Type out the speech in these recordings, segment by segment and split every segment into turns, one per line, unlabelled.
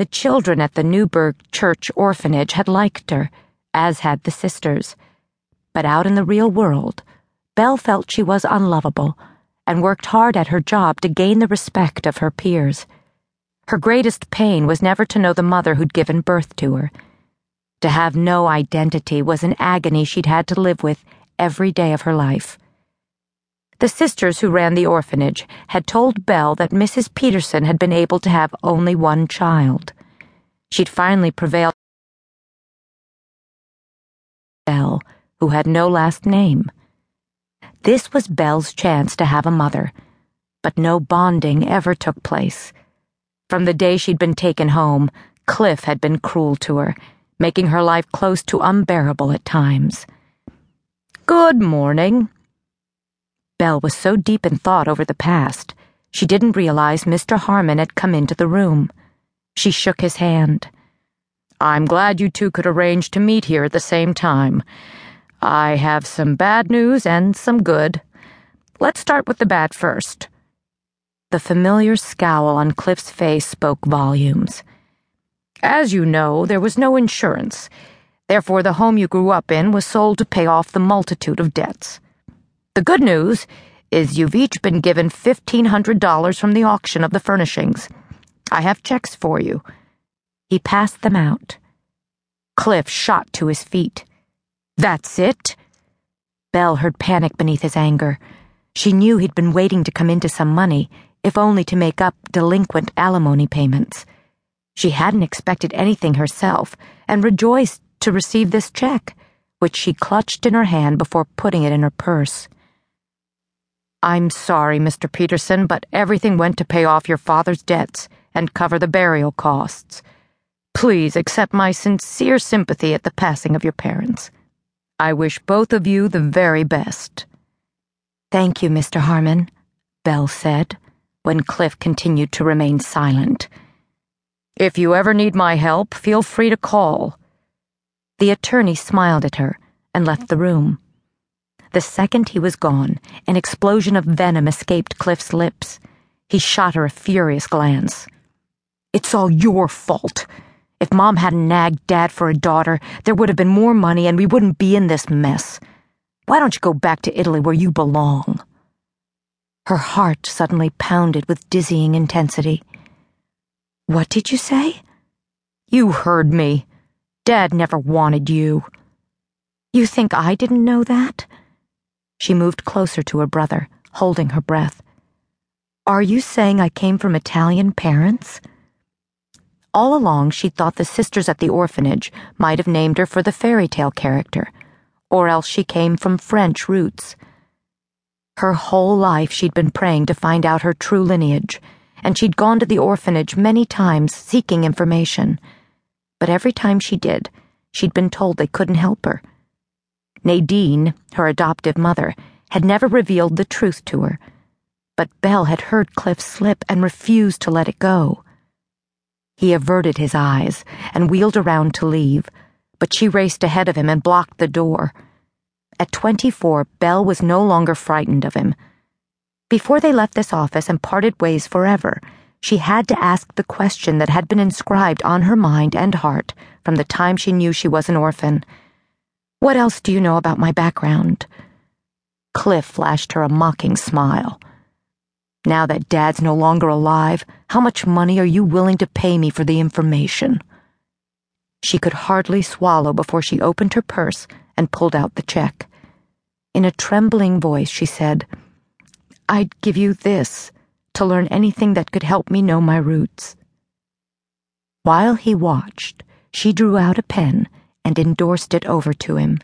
The children at the Newburgh Church orphanage had liked her, as had the sisters. But out in the real world, Belle felt she was unlovable and worked hard at her job to gain the respect of her peers. Her greatest pain was never to know the mother who'd given birth to her. To have no identity was an agony she'd had to live with every day of her life. The sisters who ran the orphanage had told Belle that Mrs. Peterson had been able to have only one child. She'd finally prevailed. Belle, who had no last name. This was Belle's chance to have a mother, but no bonding ever took place. From the day she'd been taken home, Cliff had been cruel to her, making her life close to unbearable at times. Good morning. Belle was so deep in thought over the past, she didn't realize Mr. Harmon had come into the room. She shook his hand. I'm glad you two could arrange to meet here at the same time. I have some bad news and some good. Let's start with the bad first. The familiar scowl on Cliff's face spoke volumes. As you know, there was no insurance. Therefore, the home you grew up in was sold to pay off the multitude of debts. The good news is you've each been given $1,500 from the auction of the furnishings. I have checks for you. He passed them out. Cliff shot to his feet. That's it? Belle heard panic beneath his anger. She knew he'd been waiting to come into some money, if only to make up delinquent alimony payments. She hadn't expected anything herself and rejoiced to receive this check, which she clutched in her hand before putting it in her purse. I'm sorry, Mr. Peterson, but everything went to pay off your father's debts and cover the burial costs. Please accept my sincere sympathy at the passing of your parents. I wish both of you the very best.
Thank you, Mr. Harmon, Belle said, when Cliff continued to remain silent.
If you ever need my help, feel free to call.
The attorney smiled at her and left the room. The second he was gone, an explosion of venom escaped Cliff's lips. He shot her a furious glance.
It's all your fault. If Mom hadn't nagged Dad for a daughter, there would have been more money and we wouldn't be in this mess. Why don't you go back to Italy where you belong?
Her heart suddenly pounded with dizzying intensity. What did you say?
You heard me. Dad never wanted you.
You think I didn't know that? She moved closer to her brother, holding her breath. Are you saying I came from Italian parents? All along, she'd thought the sisters at the orphanage might have named her for the fairy tale character, or else she came from French roots. Her whole life, she'd been praying to find out her true lineage, and she'd gone to the orphanage many times seeking information. But every time she did, she'd been told they couldn't help her. Nadine, her adoptive mother, had never revealed the truth to her, but Belle had heard Cliff slip and refused to let it go. He averted his eyes and wheeled around to leave, but she raced ahead of him and blocked the door. At 24, Belle was no longer frightened of him. Before they left this office and parted ways forever, she had to ask the question that had been inscribed on her mind and heart from the time she knew she was an orphan. What else do you know about my background? Cliff flashed her a mocking smile. Now that Dad's no longer alive, how much money are you willing to pay me for the information? She could hardly swallow before she opened her purse and pulled out the check. In a trembling voice, she said, I'd give you this to learn anything that could help me know my roots. While he watched, she drew out a pen and endorsed it over to him.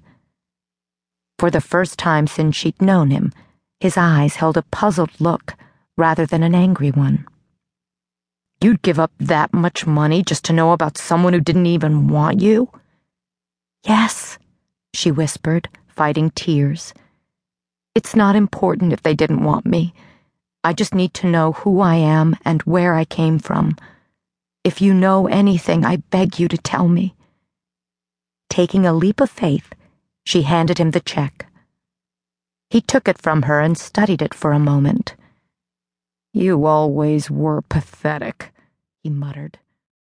For the first time since she'd known him, his eyes held a puzzled look rather than an angry one. You'd give up that much money just to know about someone who didn't even want you? Yes, she whispered, fighting tears.
It's not important if they didn't want me. I just need to know who I am and where I came from. If you know anything, I beg you to tell me. Taking a leap of faith, she handed him the check. He took it from her and studied it for a moment. You always were pathetic, he muttered.